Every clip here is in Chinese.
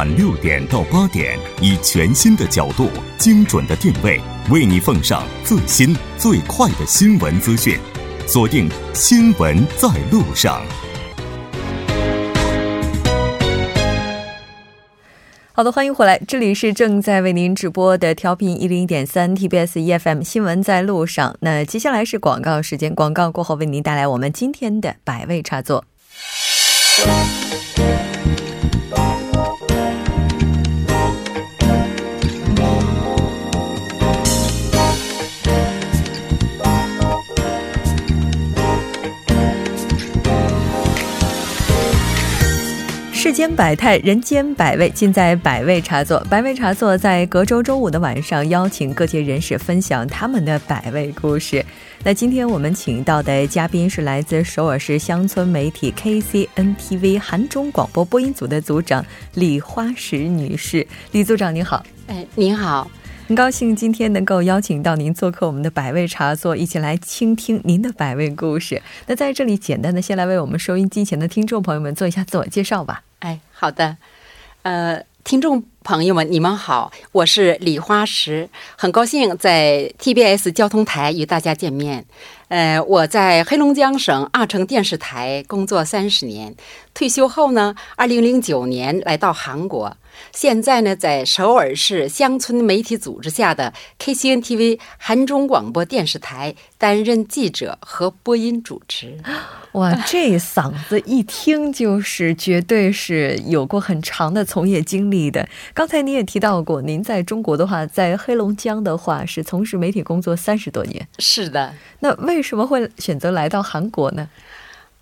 晚六点到八点，以全新的角度、精准的定位，为你奉上最新最快的新闻资讯。锁定《新闻在路上》。好的，欢迎回来，这里是正在为您直播的调频一零一点三 TBS EFM 新闻在路上。那接下来是广告时间，广告过后为您带来我们今天的百味插座。间百态，人间百味，尽在百味茶座。百味茶座在隔周周五的晚上，邀请各界人士分享他们的百味故事。那今天我们请到的嘉宾是来自首尔市乡村媒体 KCNTV 韩中广播播音组的组长李花石女士。李组长您好，哎，您好，很高兴今天能够邀请到您做客我们的百味茶座，一起来倾听您的百味故事。那在这里，简单的先来为我们收音机前的听众朋友们做一下自我介绍吧。哎，好的，呃，听众朋友们，你们好，我是李花石，很高兴在 TBS 交通台与大家见面。呃，我在黑龙江省阿城电视台工作三十年，退休后呢，二零零九年来到韩国，现在呢，在首尔市乡村媒体组织下的 KCNTV 韩中广播电视台担任记者和播音主持。哇，这嗓子一听就是绝对是有过很长的从业经历的。刚才您也提到过，您在中国的话，在黑龙江的话是从事媒体工作三十多年。是的，那为什么会选择来到韩国呢？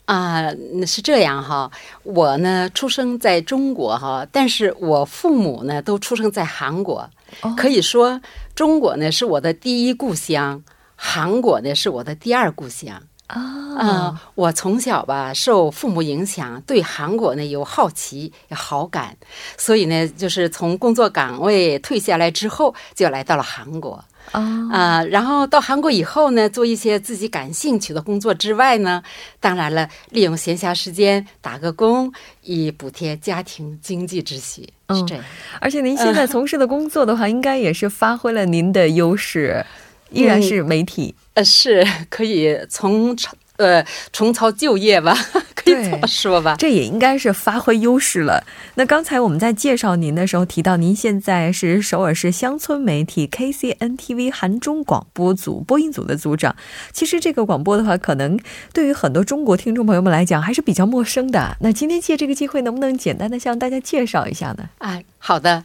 啊，是这样哈，我呢出生在中国哈，但是我父母呢都出生在韩国，可以说中国呢是我的第一故乡，韩国呢是我的第二故乡。啊，我从小吧受父母影响，对韩国呢有好奇、有好感，所以呢，就是从工作岗位退下来之后，就来到了韩国。啊，然后到韩国以后呢，做一些自己感兴趣的工作之外呢，当然了，利用闲暇时间打个工，以补贴家庭经济之需。是这样。而且您现在从事的工作的话，应该也是发挥了您的优势。依然是媒体，呃，是可以从呃重操旧业吧，可以这么说吧。这也应该是发挥优势了。那刚才我们在介绍您的时候提到，您现在是首尔市乡村媒体 KCNTV 韩中广播组播音组的组长。其实这个广播的话，可能对于很多中国听众朋友们来讲还是比较陌生的。那今天借这个机会，能不能简单的向大家介绍一下呢？啊，好的。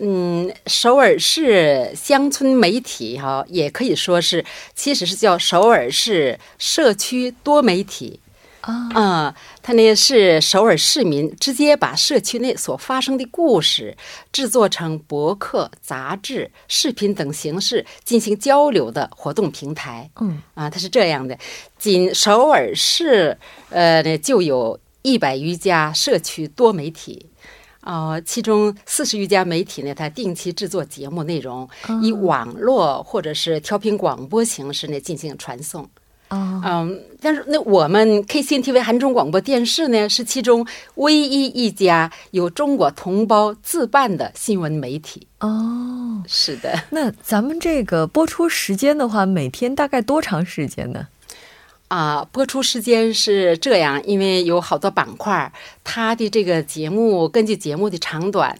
嗯，首尔市乡村媒体哈，也可以说是，其实是叫首尔市社区多媒体啊。啊，它呢是首尔市民直接把社区内所发生的故事制作成博客、杂志、视频等形式进行交流的活动平台。嗯，啊，它是这样的，仅首尔市呃呢就有一百余家社区多媒体。哦，其中四十余家媒体呢，它定期制作节目内容，以网络或者是调频广播形式呢进行传送。哦，嗯，但是那我们 KCTV 韩中广播电视呢，是其中唯一一家由中国同胞自办的新闻媒体。哦，是的。那咱们这个播出时间的话，每天大概多长时间呢？啊，播出时间是这样，因为有好多板块，它的这个节目根据节目的长短，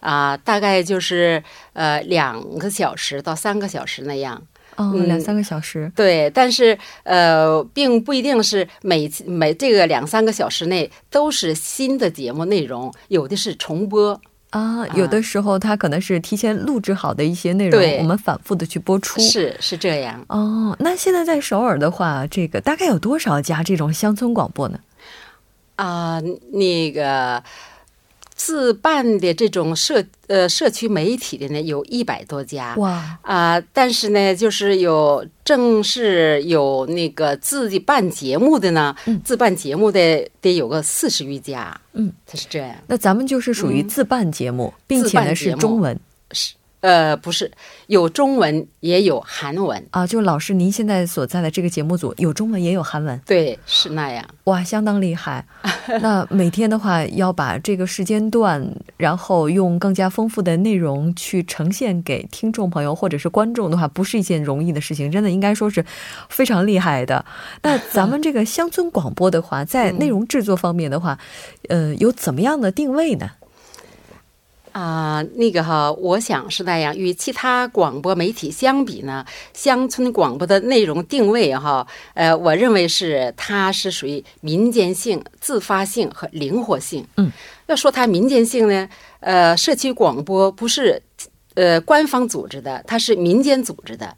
啊，大概就是呃两个小时到三个小时那样。哦，两三个小时。对，但是呃，并不一定是每每这个两三个小时内都是新的节目内容，有的是重播。啊，有的时候它可能是提前录制好的一些内容，我们反复的去播出，是是这样。哦，那现在在首尔的话，这个大概有多少家这种乡村广播呢？啊，那个。自办的这种社呃社区媒体的呢，有一百多家哇啊！但是呢，就是有正式有那个自己办节目的呢，自办节目的得有个四十余家。嗯，它是这样。那咱们就是属于自办节目，并且呢是中文。是呃，不是，有中文也有韩文啊。就老师，您现在所在的这个节目组有中文也有韩文？对，是那样。哇，相当厉害。那每天的话，要把这个时间段，然后用更加丰富的内容去呈现给听众朋友或者是观众的话，不是一件容易的事情，真的应该说是非常厉害的。那咱们这个乡村广播的话，在内容制作方面的话，呃，有怎么样的定位呢？啊，那个哈，我想是那样。与其他广播媒体相比呢，乡村广播的内容定位哈，呃，我认为是它是属于民间性、自发性和灵活性。嗯，要说它民间性呢，呃，社区广播不是呃官方组织的，它是民间组织的。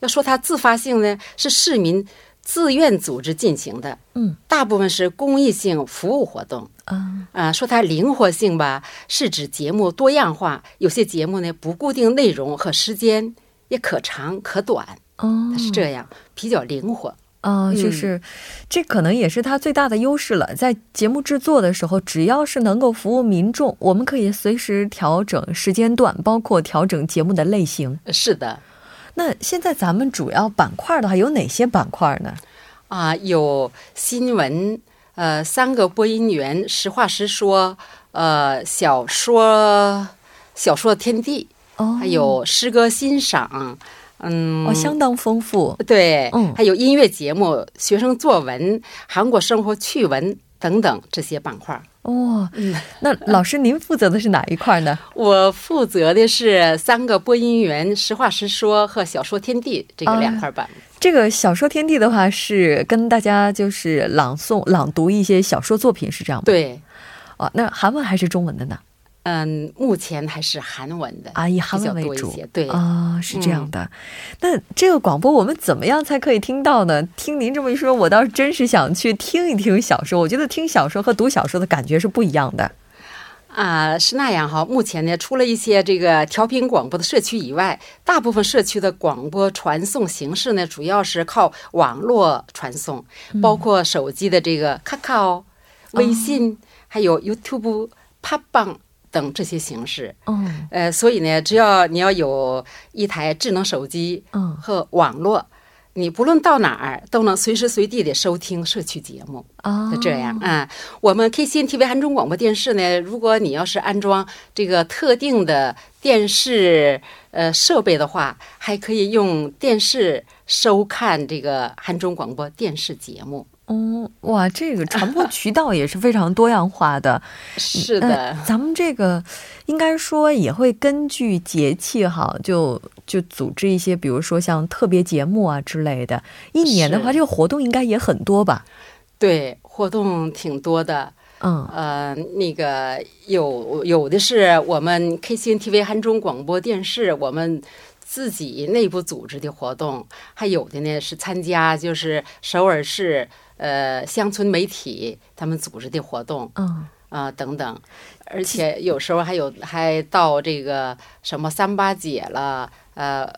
要说它自发性呢，是市民。自愿组织进行的，嗯，大部分是公益性服务活动，啊啊，说它灵活性吧，是指节目多样化，有些节目呢不固定内容和时间，也可长可短，哦，它是这样，比较灵活，哦，就是，这可能也是它最大的优势了。在节目制作的时候，只要是能够服务民众，我们可以随时调整时间段，包括调整节目的类型。是的。那现在咱们主要板块的话有哪些板块呢？啊，有新闻，呃，三个播音员，实话实说，呃，小说，小说天地，哦，还有诗歌欣赏，嗯，哦，相当丰富。对，嗯，还有音乐节目、学生作文、韩国生活趣闻等等这些板块。哦，那老师您负责的是哪一块呢？我负责的是三个播音员，实话实说和小说天地这个两块板。这个小说天地的话是跟大家就是朗诵、朗读一些小说作品，是这样吗？对。哦，那韩文还是中文的呢？嗯，目前还是韩文的啊，以韩文为主。对啊，是这样的。那这个广播我们怎么样才可以听到呢？听您这么一说，我倒是真是想去听一听小说。我觉得听小说和读小说的感觉是不一样的。啊，是那样哈。目前呢，除了一些这个调频广播的社区以外，大部分社区的广播传送形式呢，主要是靠网络传送，包括手机的这个 Kakao、微信，还有 YouTube、p a b a n g 等这些形式，嗯，呃，所以呢，只要你要有一台智能手机，嗯，和网络，你不论到哪儿都能随时随地的收听社区节目，哦，这样啊。我们 KCNTV 韩中广播电视呢，如果你要是安装这个特定的电视呃设备的话，还可以用电视收看这个韩中广播电视节目。嗯，哇，这个传播渠道也是非常多样化的。是的，咱们这个应该说也会根据节气哈，就就组织一些，比如说像特别节目啊之类的。一年的话，这个活动应该也很多吧？对，活动挺多的。嗯，呃，那个有有的是我们 KCNTV 汉中广播电视我们自己内部组织的活动，还有的呢是参加就是首尔市。呃，乡村媒体他们组织的活动，嗯啊等等，而且有时候还有还到这个什么三八节了，呃，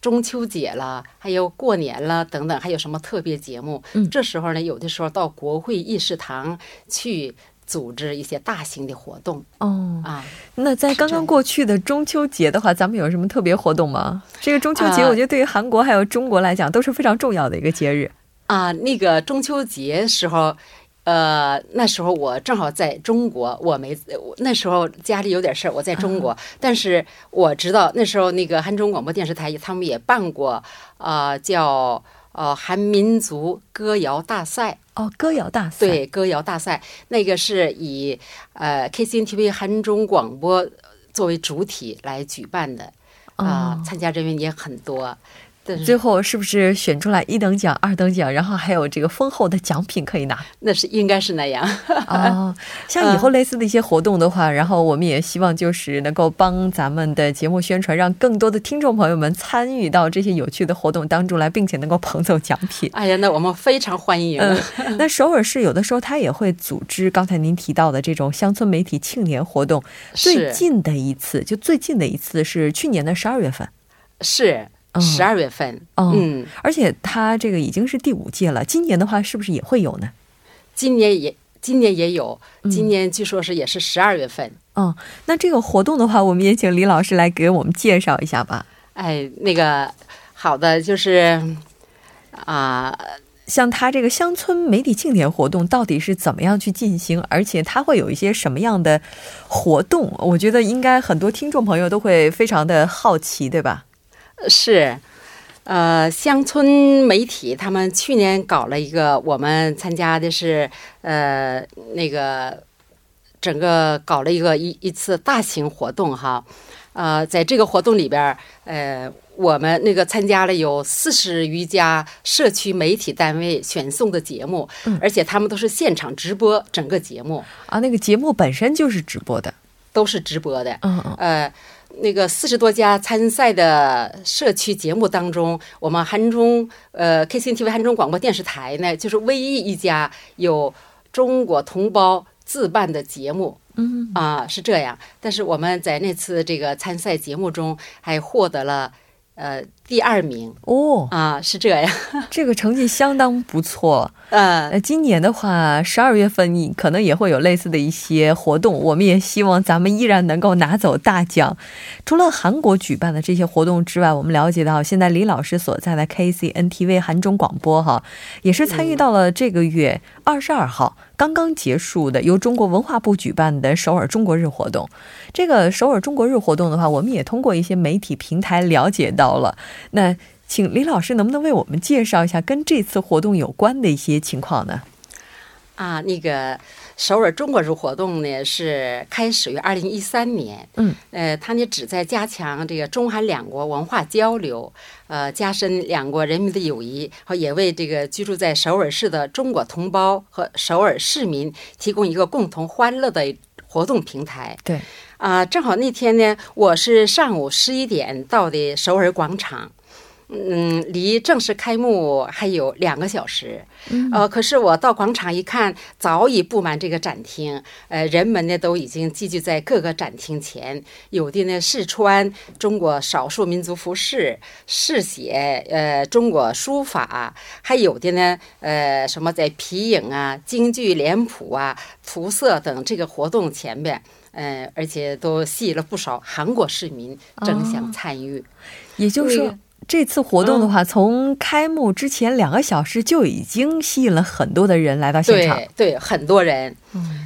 中秋节了，还有过年了等等，还有什么特别节目？嗯，这时候呢，有的时候到国会议事堂去组织一些大型的活动。哦啊，那在刚刚过去的中秋节的话，咱们有什么特别活动吗？这个中秋节，我觉得对于韩国还有中国来讲都是非常重要的一个节日。啊，那个中秋节时候，呃，那时候我正好在中国，我没那时候家里有点事儿，我在中国。但是我知道那时候那个汉中广播电视台他们也办过，呃，叫呃韩民族歌谣大赛。哦，歌谣大赛。对，歌谣大赛那个是以呃 KCNTV 韩中广播作为主体来举办的，啊，参加人员也很多。最后是不是选出来一等奖、二等奖，然后还有这个丰厚的奖品可以拿？那是应该是那样哦。像以后类似的一些活动的话，然后我们也希望就是能够帮咱们的节目宣传，让更多的听众朋友们参与到这些有趣的活动当中来，并且能够捧走奖品。哎呀，那我们非常欢迎。那首尔市有的时候他也会组织刚才您提到的这种乡村媒体庆年活动。最近的一次，就最近的一次是去年的十二月份。是。十二月份，嗯，而且它这个已经是第五届了。今年的话，是不是也会有呢？今年也，今年也有，今年据说是也是十二月份。嗯，那这个活动的话，我们也请李老师来给我们介绍一下吧。哎，那个好的，就是啊，像他这个乡村媒体庆典活动到底是怎么样去进行，而且他会有一些什么样的活动？我觉得应该很多听众朋友都会非常的好奇，对吧？是。呃，乡村媒体他们去年搞了一个，我们参加的是呃那个整个搞了一个一一次大型活动哈，呃，在这个活动里边呃，我们那个参加了有四十余家社区媒体单位选送的节目，而且他们都是现场直播整个节目啊，那个节目本身就是直播的，都是直播的，嗯嗯，呃。那个四十多家参赛的社区节目当中，我们汉中呃 K C T V 汉中广播电视台呢，就是唯一一家有中国同胞自办的节目。嗯啊，是这样。但是我们在那次这个参赛节目中，还获得了。呃，第二名哦啊，是这样，这个成绩相当不错。呃，今年的话，十二月份你可能也会有类似的一些活动，我们也希望咱们依然能够拿走大奖。除了韩国举办的这些活动之外，我们了解到，现在李老师所在的 KCNTV 韩中广播哈，也是参与到了这个月二十二号。刚刚结束的由中国文化部举办的首尔中国日活动，这个首尔中国日活动的话，我们也通过一些媒体平台了解到了。那请李老师能不能为我们介绍一下跟这次活动有关的一些情况呢？啊，那个首尔中国日活动呢是开始于二零一三年，嗯，呃，它呢旨在加强这个中韩两国文化交流，呃，加深两国人民的友谊，和也为这个居住在首尔市的中国同胞和首尔市民提供一个共同欢乐的活动平台。对，啊，正好那天呢，我是上午十一点到的首尔广场。嗯，离正式开幕还有两个小时，呃，可是我到广场一看，早已布满这个展厅，呃，人们呢都已经聚集在各个展厅前，有的呢试穿中国少数民族服饰，试写呃中国书法，还有的呢，呃，什么在皮影啊、京剧脸谱啊、涂色等这个活动前边，嗯，而且都吸引了不少韩国市民争相参与，也就是说。这次活动的话，从开幕之前两个小时就已经吸引了很多的人来到现场。对对，很多人。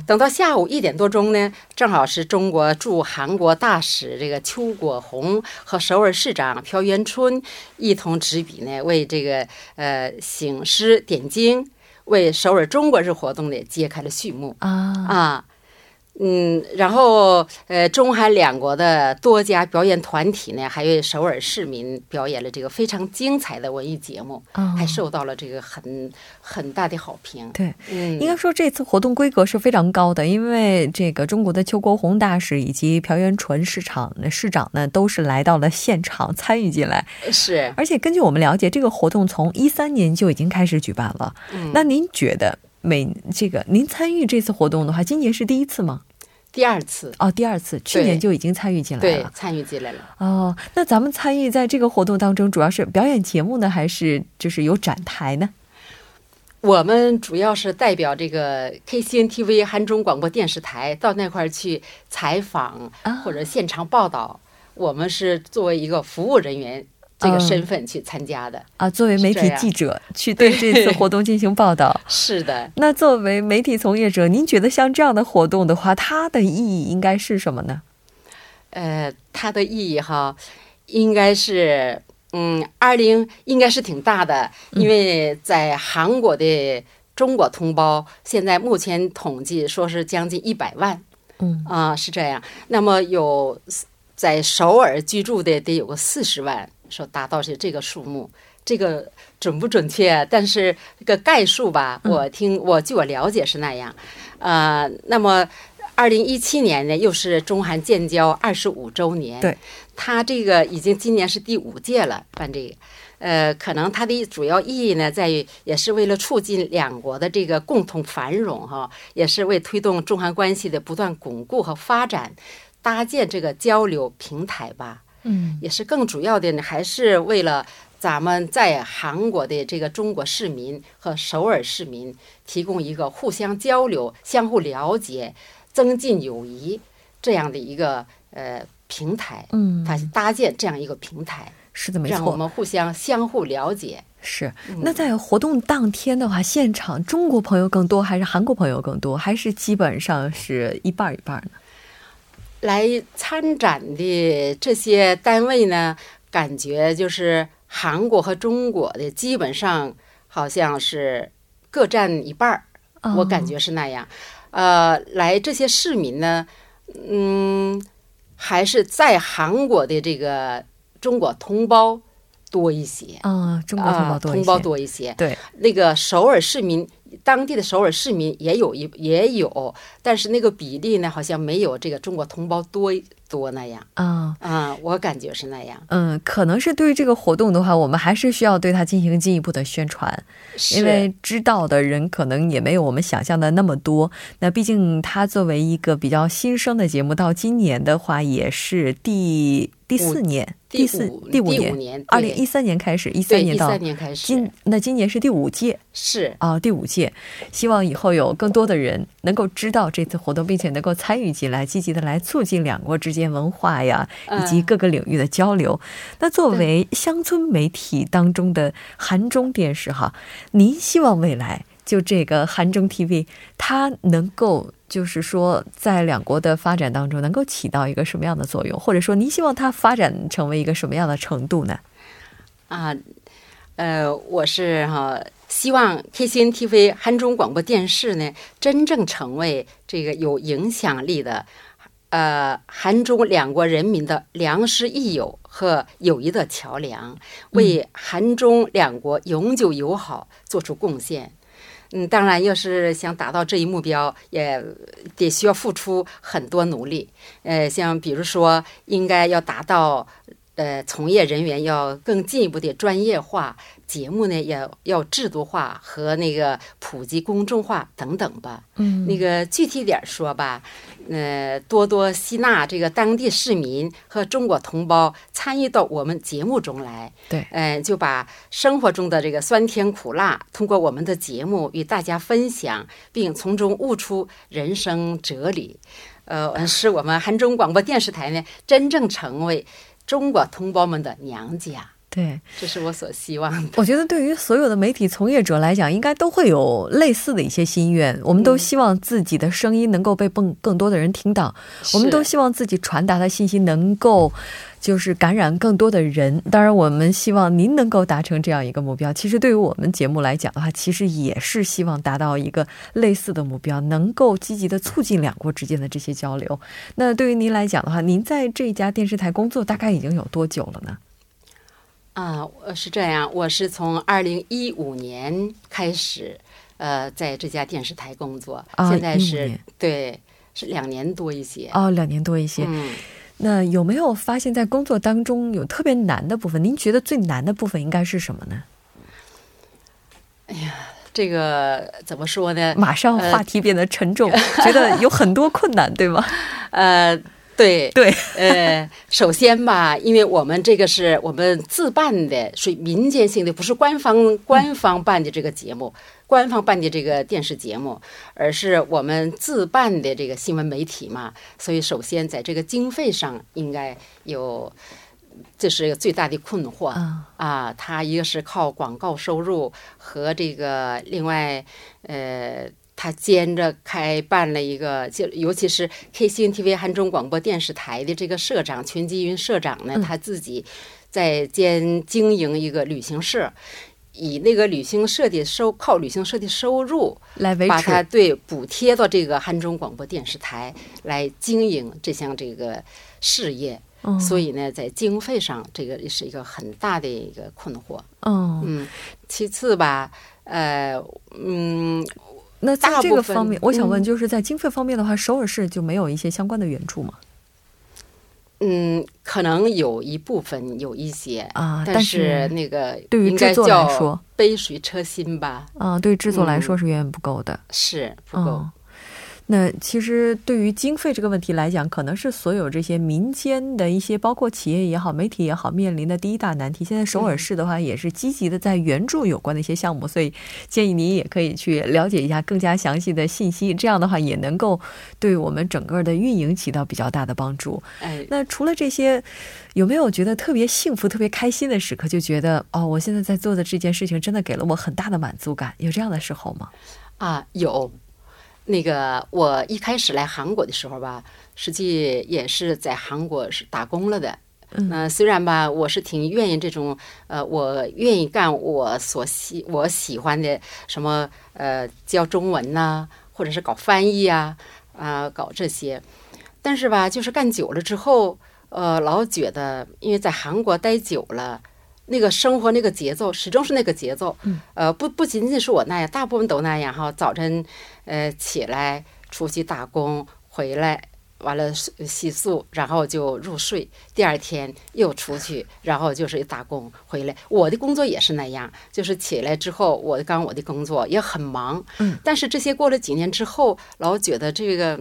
等到下午一点多钟呢，正好是中国驻韩国大使这个邱国红和首尔市长朴元春一同执笔呢，为这个呃醒狮点睛，为首尔中国日活动呢揭开了序幕啊啊。嗯，然后呃，中韩两国的多家表演团体呢，还有首尔市民表演了这个非常精彩的文艺节目，还受到了这个很很大的好评。对，嗯，应该说这次活动规格是非常高的，因为这个中国的邱国红大使以及朴元淳市场的市长呢，都是来到了现场参与进来。是，而且根据我们了解，这个活动从一三年就已经开始举办了。嗯，那您觉得？每这个您参与这次活动的话，今年是第一次吗？第二次哦，第二次，去年就已经参与进来了，对，参与进来了。哦，那咱们参与在这个活动当中，主要是表演节目呢，还是就是有展台呢？我们主要是代表这个 KCNTV 韩中广播电视台到那块儿去采访或者现场报道，我们是作为一个服务人员。这个身份去参加的。啊，作为媒体记者去对这次活动进行报道。是的，那作为媒体从业者，您觉得像这样的活动的话，它的意义应该是什么呢？呃，它的意义哈，应该是嗯，二零应该是挺大的，因为在韩国的中国同胞现在目前统计说是将近一百万，嗯。啊是这样。那么有在首尔居住的得有个四十万。说达到是这个数目，这个准不准确？但是这个概述吧，我听我据我了解是那样。呃，那么二零一七年呢，又是中韩建交二十五周年。对，它这个已经今年是第五届了，办这个。呃，可能它的主要意义呢，在于也是为了促进两国的这个共同繁荣哈，也是为推动中韩关系的不断巩固和发展，搭建这个交流平台吧。嗯，也是更主要的呢，还是为了咱们在韩国的这个中国市民和首尔市民提供一个互相交流、相互了解、增进友谊这样的一个呃平台。嗯，它搭建这样一个平台，是的，没让我们互相相互了解。是。那在活动当天的话，现场中国朋友更多，还是韩国朋友更多，还是基本上是一半儿一半儿呢？来参展的这些单位呢，感觉就是韩国和中国的基本上好像是各占一半儿，哦我感觉是那样。呃，来这些市民呢，嗯，还是在韩国的这个中国同胞多一些。啊，中国同胞啊，多一些，同胞多一些。对，那个首尔市民，当地的首尔市民也有一也有，但是那个比例呢，好像没有这个中国同胞多多那样啊。啊，我感觉是那样。嗯，可能是对于这个活动的话，我们还是需要对它进行进一步的宣传，因为知道的人可能也没有我们想象的那么多。那毕竟它作为一个比较新生的节目，到今年的话也是第第四年，第四第五年二零一三年开始，一三年到今那今年是第五届是啊，第五届。希望以后有更多的人能够知道这次活动，并且能够参与进来，积极的来促进两国之间文化呀以及嗯各个领域的交流。那作为乡村媒体当中的韩中电视哈，您希望未来就这个韩中 TV 它能够就是说在两国的发展当中能够起到一个什么样的作用，或者说您希望它发展成为一个什么样的程度呢？啊，呃，我是哈、希望 KCN TV 韩中广播电视呢，真正成为这个有影响力的，呃，韩中两国人民的良师益友和友谊的桥梁，为韩中两国永久友好做出贡献。嗯，当然，要是想达到这一目标，也得需要付出很多努力。呃，像比如说，应该要达到，呃，从业人员要更进一步的专业化，节目呢也要制度化和那个普及公众化等等吧。嗯那个具体点儿说吧，呃，多多吸纳这个当地市民和中国同胞参与到我们节目中来。对呃，就把生活中的这个酸甜苦辣，通过我们的节目与大家分享，并从中悟出人生哲理。呃，使我们韩中广播电视台呢，真正成为中国同胞们的娘家。对。这是我所希望的。我觉得对于所有的媒体从业者来讲，应该都会有类似的一些心愿。我们都希望自己的声音能够被更更多的人听到，我们都希望自己传达的信息能够就是感染更多的人。当然，我们希望您能够达成这样一个目标。其实对于我们节目来讲的话，其实也是希望达到一个类似的目标，能够积极的促进两国之间的这些交流。那对于您来讲的话，您在这家电视台工作大概已经有多久了呢？啊，我是这样，我是从二零一五年开始，呃，在这家电视台工作，啊现在是对，是两年多一些。哦，两年多一些。嗯，那有没有发现，在工作当中有特别难的部分？您觉得最难的部分应该是什么呢？哎呀这个怎么说呢？马上话题变得沉重，觉得有很多困难，对吗？呃，对对，呃，首先吧，因为我们这个是我们自办的，属于民间性的，不是官方官方办的这个节目，官方办的这个电视节目，而是我们自办的这个新闻媒体嘛，所以首先在这个经费上应该有。这是最大的困惑啊啊！它一个是靠广告收入和这个另外，呃，他兼着开办了一个，就尤其是 KCNTV 汉中广播电视台的这个社长全基云社长呢，嗯他自己在兼经营一个旅行社，以那个旅行社的收靠旅行社的收入，来维持把它。对补贴到这个汉中广播电视台来经营这项这个事业。嗯所以呢，在经费上，这个是一个很大的一个困惑。嗯，嗯，其次吧，呃，嗯，那在这个方面，我想问，嗯就是在经费方面的话，首尔市就没有一些相关的援助吗？嗯，可能有一部分有一些啊但是那个对于制作来说杯水车薪吧，啊，对制作来说嗯是远远不够的。是不够。嗯那其实对于经费这个问题来讲，可能是所有这些民间的一些，包括企业也好、媒体也好，面临的第一大难题。现在首尔市的话，也是积极的在援助有关的一些项目，所以建议您也可以去了解一下更加详细的信息。这样的话，也能够对我们整个的运营起到比较大的帮助。哎，那除了这些，有没有觉得特别幸福、特别开心的时刻？就觉得哦，我现在在做的这件事情真的给了我很大的满足感，有这样的时候吗？啊，有。那个我一开始来韩国的时候吧，实际也是在韩国是打工了的。嗯，虽然吧，我是挺愿意这种，呃，我愿意干我所喜我喜欢的什么，呃，教中文呐，或者是搞翻译啊，啊，搞这些。但是吧，就是干久了之后，呃，老觉得因为在韩国待久了。那个生活那个节奏始终是那个节奏，嗯呃，不不仅仅是我那样，大部分都那样哈。早晨，呃，起来出去打工，回来完了洗漱，然后就入睡。第二天又出去，然后就是打工回来。我的工作也是那样，就是起来之后，我刚我的工作也很忙。嗯，但是这些过了几年之后，老觉得这个，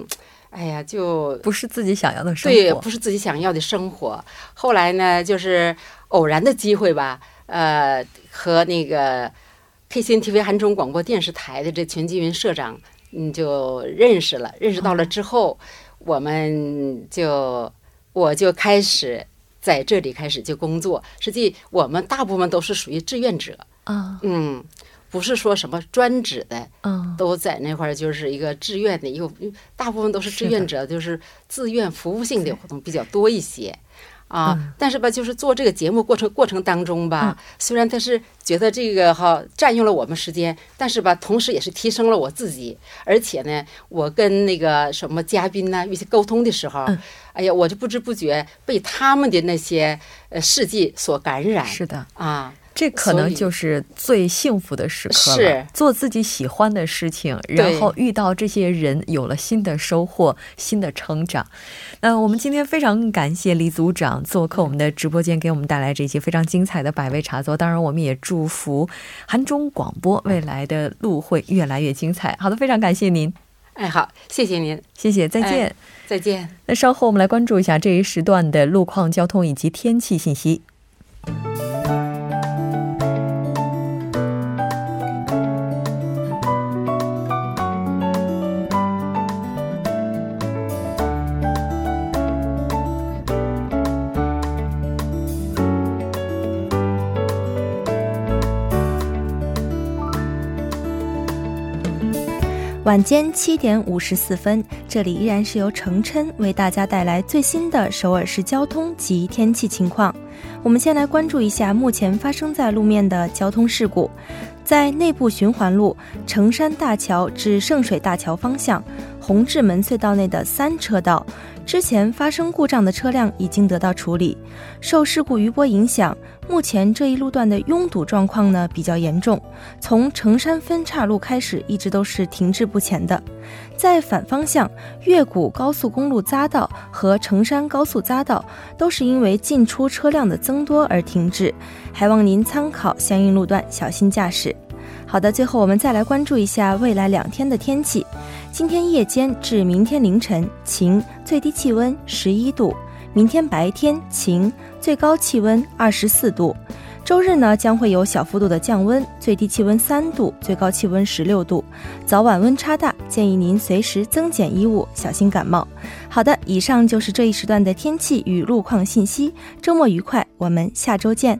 哎呀，就不是自己想要的生活，对，不是自己想要的生活。后来呢，就是。偶然的机会吧，呃，和那个 KCTV 韩中广播电视台的这全基云社长，嗯，就认识了。认识到了之后，我们就我就开始在这里开始就工作。实际我们大部分都是属于志愿者啊，嗯，不是说什么专职的，嗯，都在那块儿就是一个志愿的，又大部分都是志愿者，就是自愿服务性的活动比较多一些。啊，但是吧，就是做这个节目过程过程当中吧，虽然他是觉得这个哈占用了我们时间，但是吧，同时也是提升了我自己。而且呢，我跟那个什么嘉宾呢，一些沟通的时候，哎呀，我就不知不觉被他们的那些呃事迹所感染。是的，啊。这可能就是最幸福的时刻了。做自己喜欢的事情，然后遇到这些人，有了新的收获、新的成长。那我们今天非常感谢李组长做客我们的直播间，给我们带来这些非常精彩的百味茶座。当然，我们也祝福韩中广播未来的路会越来越精彩。好的，非常感谢您。哎，好，谢谢您，谢谢，再见，再见。那稍后我们来关注一下这一时段的路况、交通以及天气信息。晚间七点五十四分，这里依然是由程琛为大家带来最新的首尔市交通及天气情况。我们先来关注一下目前发生在路面的交通事故，在内部循环路成山大桥至圣水大桥方向，红志门隧道内的三车道。之前发生故障的车辆已经得到处理。受事故余波影响，目前这一路段的拥堵状况呢比较严重，从成山分岔路开始一直都是停滞不前的。在反方向，越谷高速公路匝道和成山高速匝道都是因为进出车辆的增多而停滞，还望您参考相应路段，小心驾驶。好的，最后我们再来关注一下未来两天的天气。今天夜间至明天凌晨晴，最低气温十一度；明天白天晴，最高气温二十四度。周日呢将会有小幅度的降温，最低气温三度，最高气温十六度，早晚温差大，建议您随时增减衣物，小心感冒。好的，以上就是这一时段的天气与路况信息。周末愉快，我们下周见。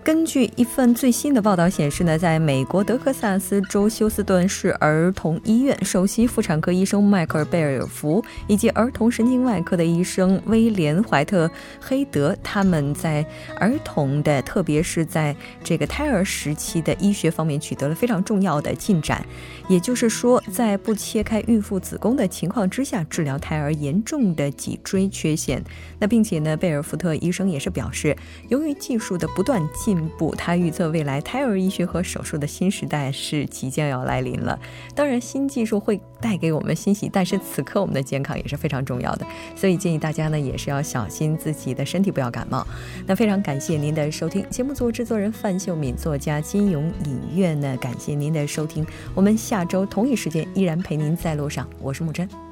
根据一份最新的报道显示呢，在美国德克萨斯州休斯顿市儿童医院，首席妇产科医生迈克尔·贝尔福以及儿童神经外科的医生威廉·怀特黑德，他们在儿童的，特别是在这个胎儿时期的医学方面取得了非常重要的进展。也就是说，在不切开孕妇子宫的情况之下，治疗胎儿严重的脊椎缺陷。那并且呢，贝尔福特医生也是表示，由于技术的不断进进步，他预测未来胎儿医学和手术的新时代是即将要来临了。当然，新技术会带给我们欣喜，但是此刻我们的健康也是非常重要的，所以建议大家呢也是要小心自己的身体，不要感冒。那非常感谢您的收听，节目组制作人范秀敏，作家金勇，影院呢感谢您的收听，我们下周同一时间依然陪您在路上，我是木真。